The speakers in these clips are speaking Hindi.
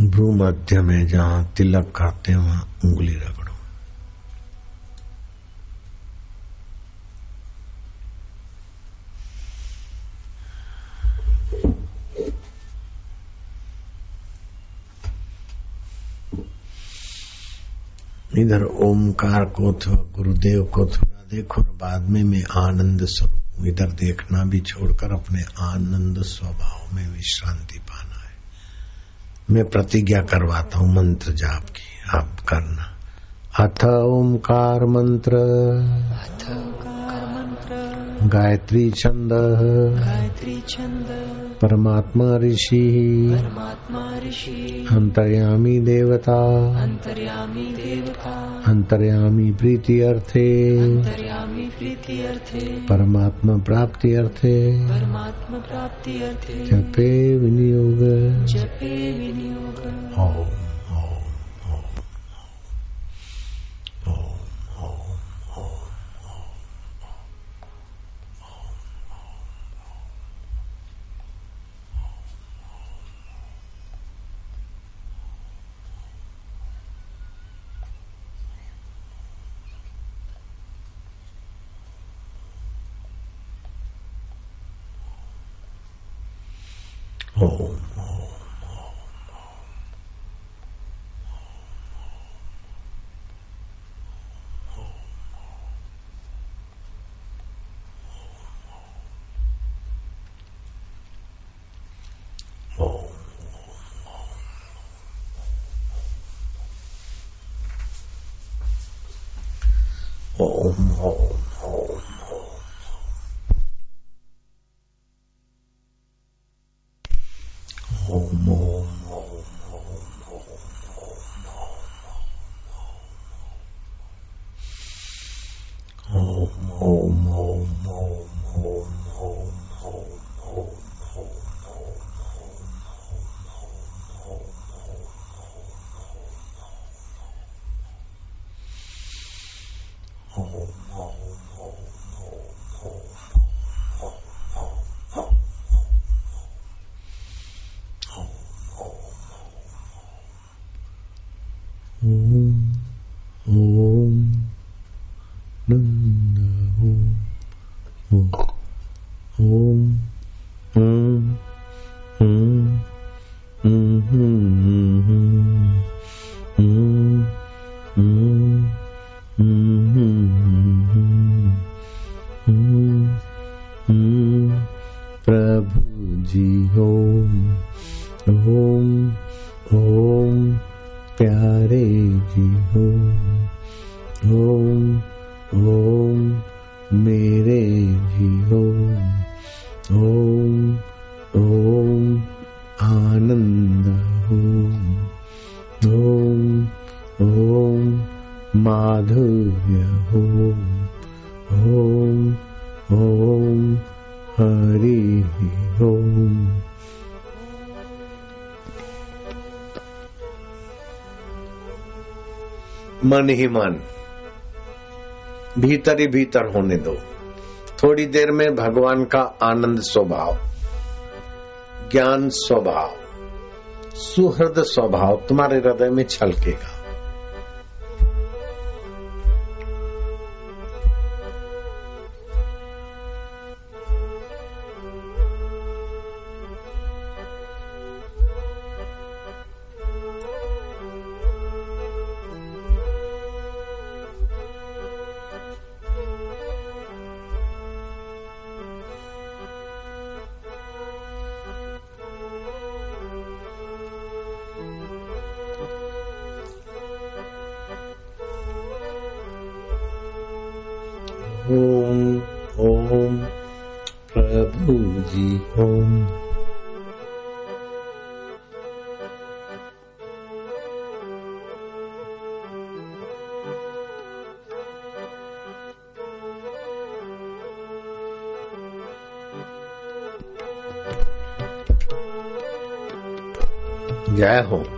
भ्रू मध्य में जहाँ तिलक करते हैं, वहाँ उंगली रगड़ो। इधर ओमकार को थोड़ा, गुरुदेव को थोड़ा देखो, और बाद में मैं आनंद स्वरूप, इधर देखना भी छोड़कर अपने आनंद स्वभाव में विश्रांति पाना। मैं प्रतिज्ञा करवाता हूँ मंत्र जाप की आप करना। अथ ओंकार मंत्र। गायत्री छंद। गायत्री छंद। परमात्मा ऋषि। परमात्मा ऋषि। अंतर्यामी देवता। अंतर्यामी देवता। अंतर्यामी प्रीति अर्थे। अंतर्यामी प्रीति अर्थे। परमात्मा प्राप्ति अर्थे। परमात्मा प्राप्ति अर्थे। जपे विनियोग। जपे विनियोग। ओम। home. मन ही मन, भीतर ही भीतर होने दो। थोड़ी देर में भगवान का आनंद स्वभाव, ज्ञान स्वभाव, सुहृद स्वभाव तुम्हारे हृदय में छलकेगा। Om, Om, Prabhuji Om. Dạ जय हो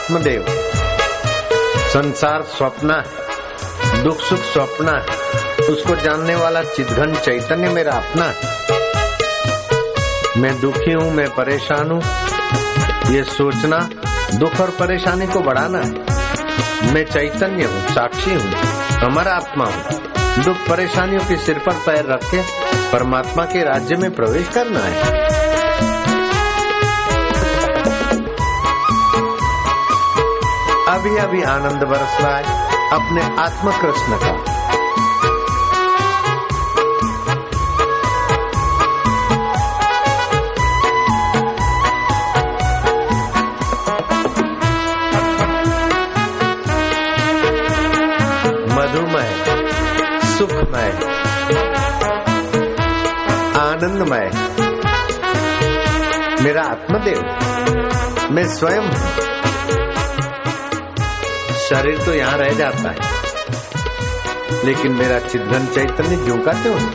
अंतरात्म देव संसार स्वप्न है दुख सुख स्वप्न है उसको जानने वाला चिदघन चैतन्य मेरा अपना। है मैं दुखी हूँ, मैं परेशान हूँ। ये सोचना, दुख और परेशानी को बढ़ाना है। मैं चैतन्य हूँ, साक्षी हूँ हमारा आत्मा हूँ। दुख परेशानियों के सिर पर पैर रख के परमात्मा के राज्य में प्रवेश करना है। अभी अभी आनंद बरस रहा है अपने आत्म कृष्ण का। मधुमय, सुखमय, आनंदमय। मेरा आत्मदेव, मैं स्वयं हूँ शरीर तो यहाँ रह जाता है। लेकिन मेरा चिदघन चैतन्य ज्यों का त्यों है।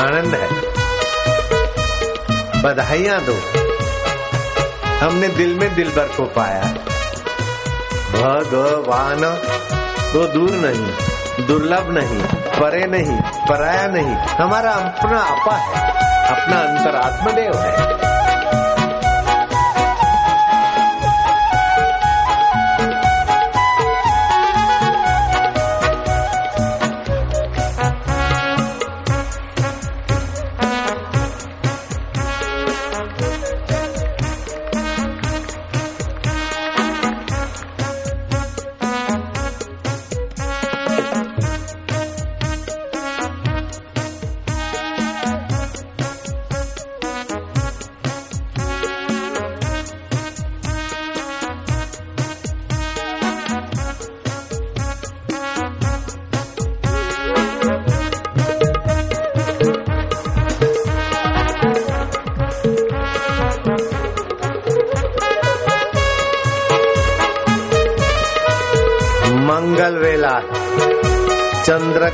आनंद है। बधाइया दो। हमने दिल में दिल भर को पाया। भगवान तो दूर नहीं, दुर्लभ नहीं, परे नहीं, पराया नहीं। हमारा अपना आपा है। अपना अंतरात्मदेव है।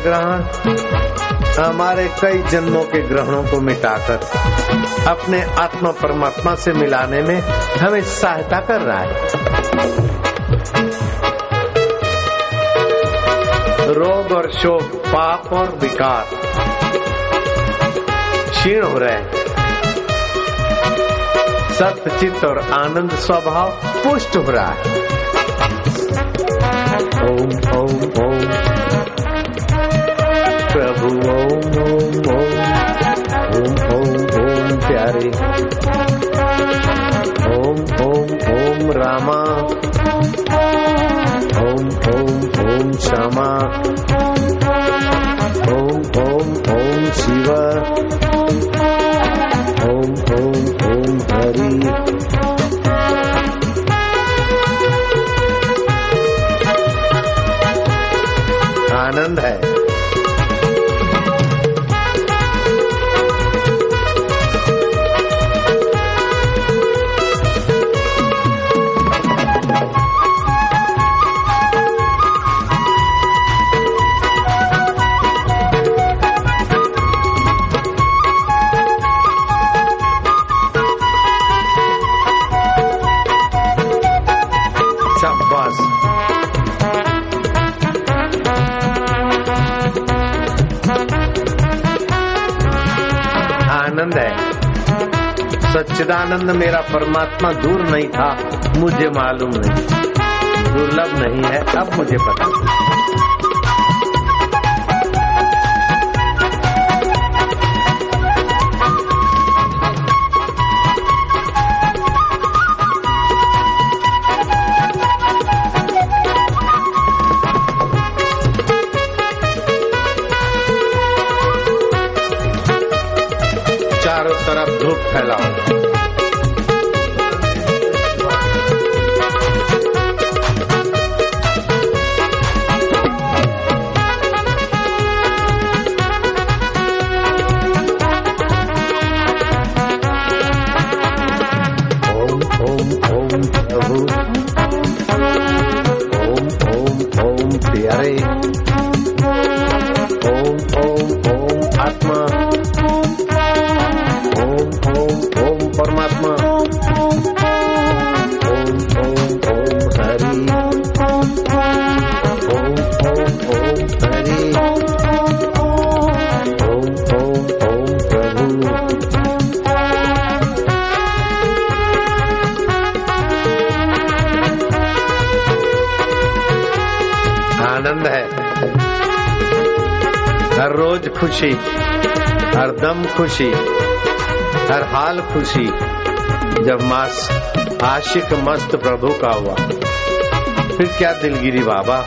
ग्रहण, हमारे कई जन्मों के ग्रहणों को मिटाकर, अपने आत्मा परमात्मा से मिलाने में हमें सहायता कर रहा है। रोग और शोक, पाप और विकार, क्षीण हो रहे हैं। सत्य चित्त और आनंद स्वभाव पुष्ट हो रहा है। ओम ओम ओम। ओम ओम क्षमा ओम ओम ओम शिव ओम ओम ओम हरि आनंद है। आनंद है। सच्चिदानंद मेरा परमात्मा दूर नहीं था, मुझे मालूम नहीं। दुर्लभ नहीं है, अब मुझे पता। 太辣了 हर रोज खुशी, हर दम खुशी, हर हाल खुशी, जब मास, आशिक मस्त प्रभु का हुआ। फिर क्या दिलगिरी बाबा?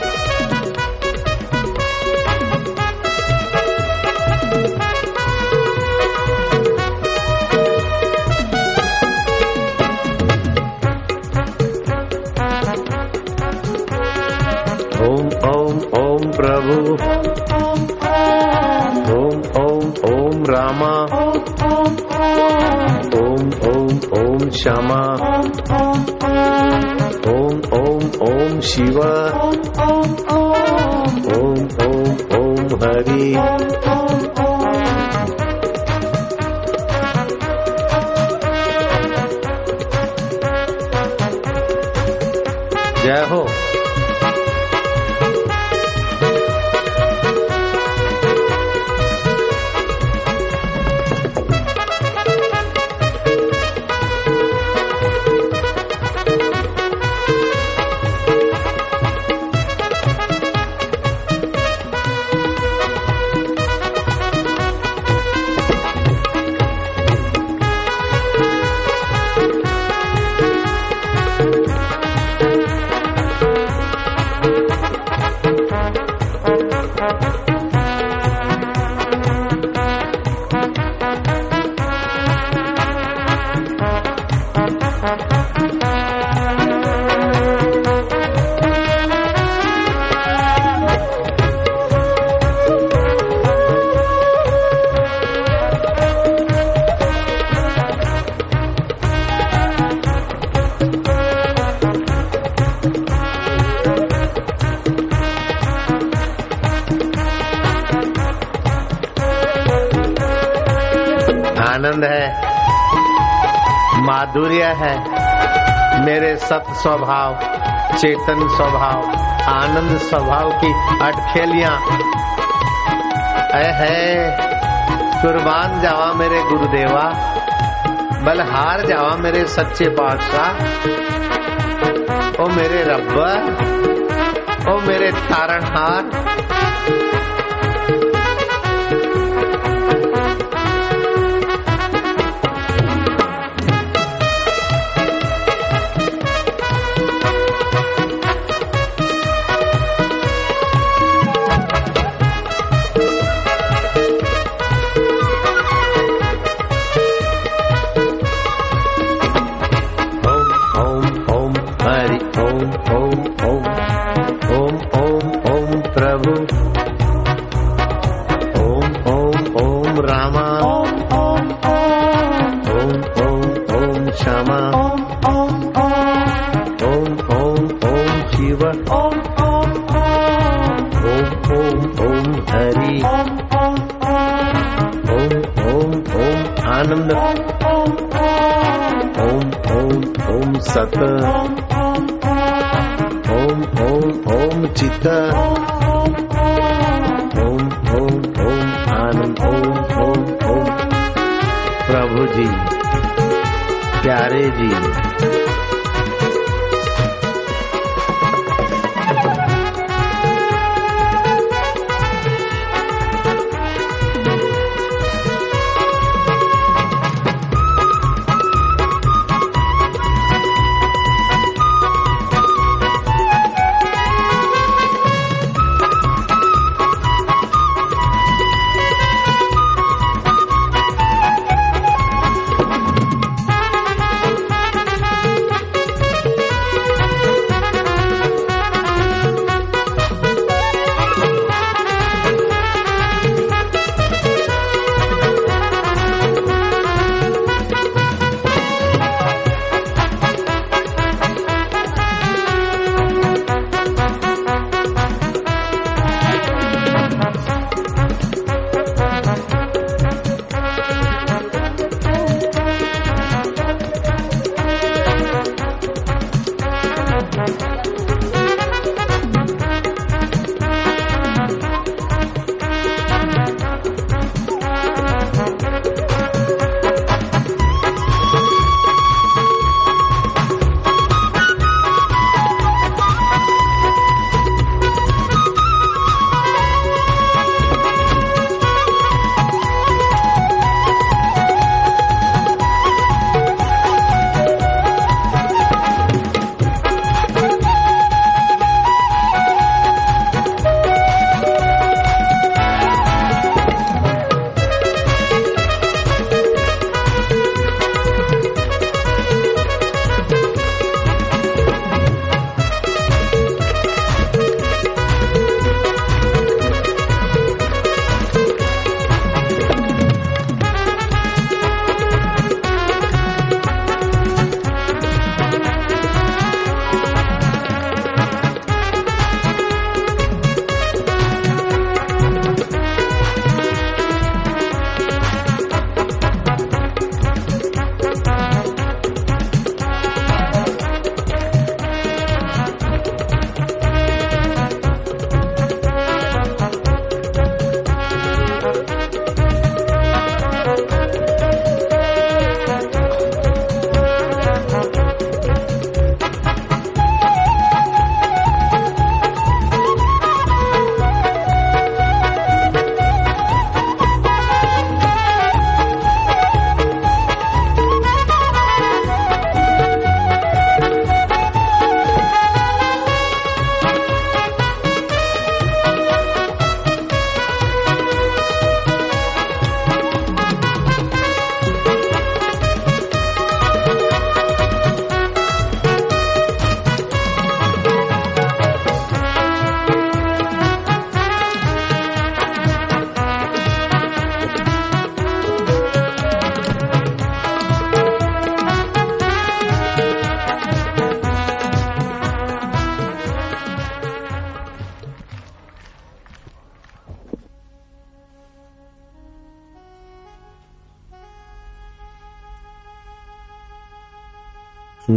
श्यामा। ओम ओम ओम शिव। ओम ओम ओम हरि। माधुर्य है? मेरे सत स्वभाव, चेतन स्वभाव, आनंद स्वभाव की अटखेलियाँ है, कुर्बान जावा मेरे गुरुदेवा, बलहार जावा मेरे सच्चे पातशाह। ओ मेरे रब्ब ओ मेरे तारणहार Om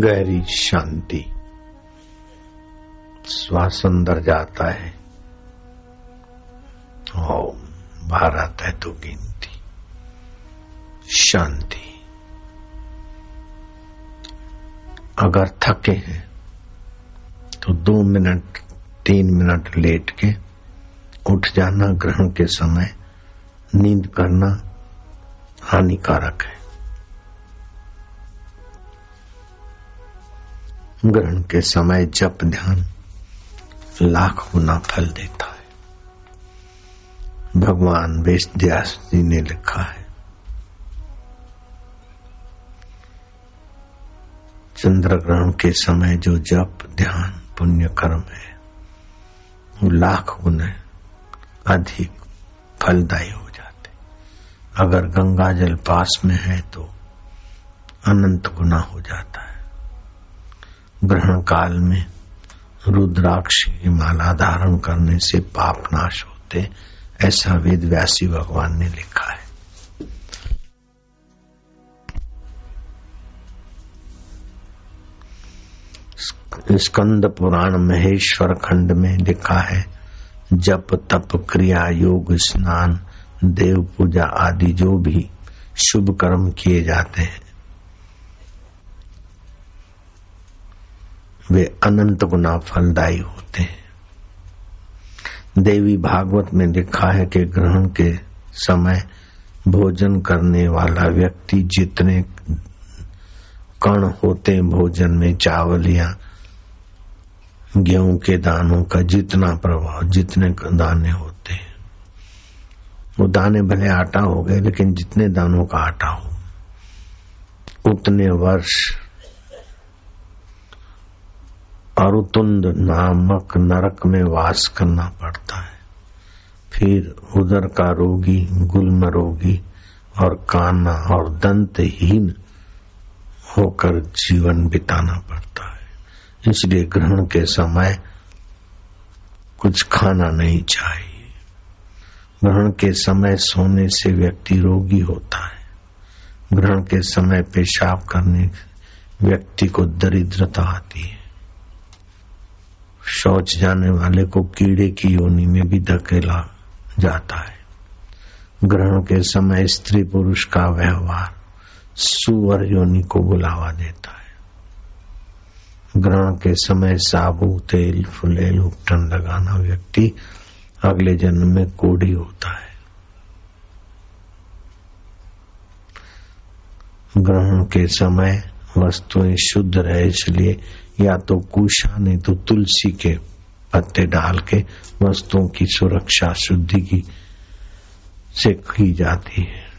गहरी शांति। श्वास अंदर जाता है। ओम बाहर आता है तो गिनती। शांति। अगर थके हैं तो दो मिनट, तीन मिनट लेट के उठ जाना, ग्रहण के समय, नींद करना हानिकारक है। ग्रहण के समय जप ध्यान लाख गुना फल देता है, भगवान वेशव्यास जी ने लिखा है चंद्र ग्रहण के समय जो जप, ध्यान, पुण्य कर्म है, वो लाख गुना अधिक फलदायी हो जाते अगर गंगा जल पास में है तो अनंत गुना हो जाता है। ग्रहण काल में रुद्राक्ष की माला धारण करने से पाप नाश होते, ऐसा वेद व्यासी भगवान ने लिखा है। स्कंद पुराण महेश्वर खंड में लिखा है, जप, तप, क्रिया, योग, स्नान, देव पूजा आदि जो भी शुभ कर्म किए जाते हैं वे अनंत गुना फलदायी होते हैं। देवी भागवत में लिखा है कि ग्रहण के समय भोजन करने वाला व्यक्ति जितने कण होते भोजन में चावल या गेहूँ के दानों का जितना प्रभाव, जितने दाने होते हैं। वो दाने भले आटा हो गए, लेकिन जितने दानों का आटा हो, उतने वर्ष अरुतुंद नामक नरक में वास करना पड़ता है। फिर उदर का रोगी, गुलम रोगी और काना और दंतहीन होकर जीवन बिताना पड़ता है। इसलिए ग्रहण के समय कुछ खाना नहीं चाहिए। ग्रहण के समय सोने से व्यक्ति रोगी होता है। ग्रहण के समय पेशाब करने व्यक्ति को दरिद्रता आती है। शौच जाने वाले को कीड़े की योनि में भी धकेला जाता है। ग्रहण के समय स्त्री पुरुष का व्यवहार सुअर योनि को बुलावा देता है। ग्रहण के समय साबु, तेल, फुलेल, उपटन लगाना व्यक्ति अगले जन्म में कोड़ी होता है। ग्रहण के समय वस्तुएँ शुद्ध रहे, इसलिए या तो कुशा, नहीं तो तुलसी के पत्ते डाल के वस्तुओं की सुरक्षा, शुद्धि की से की जाती है।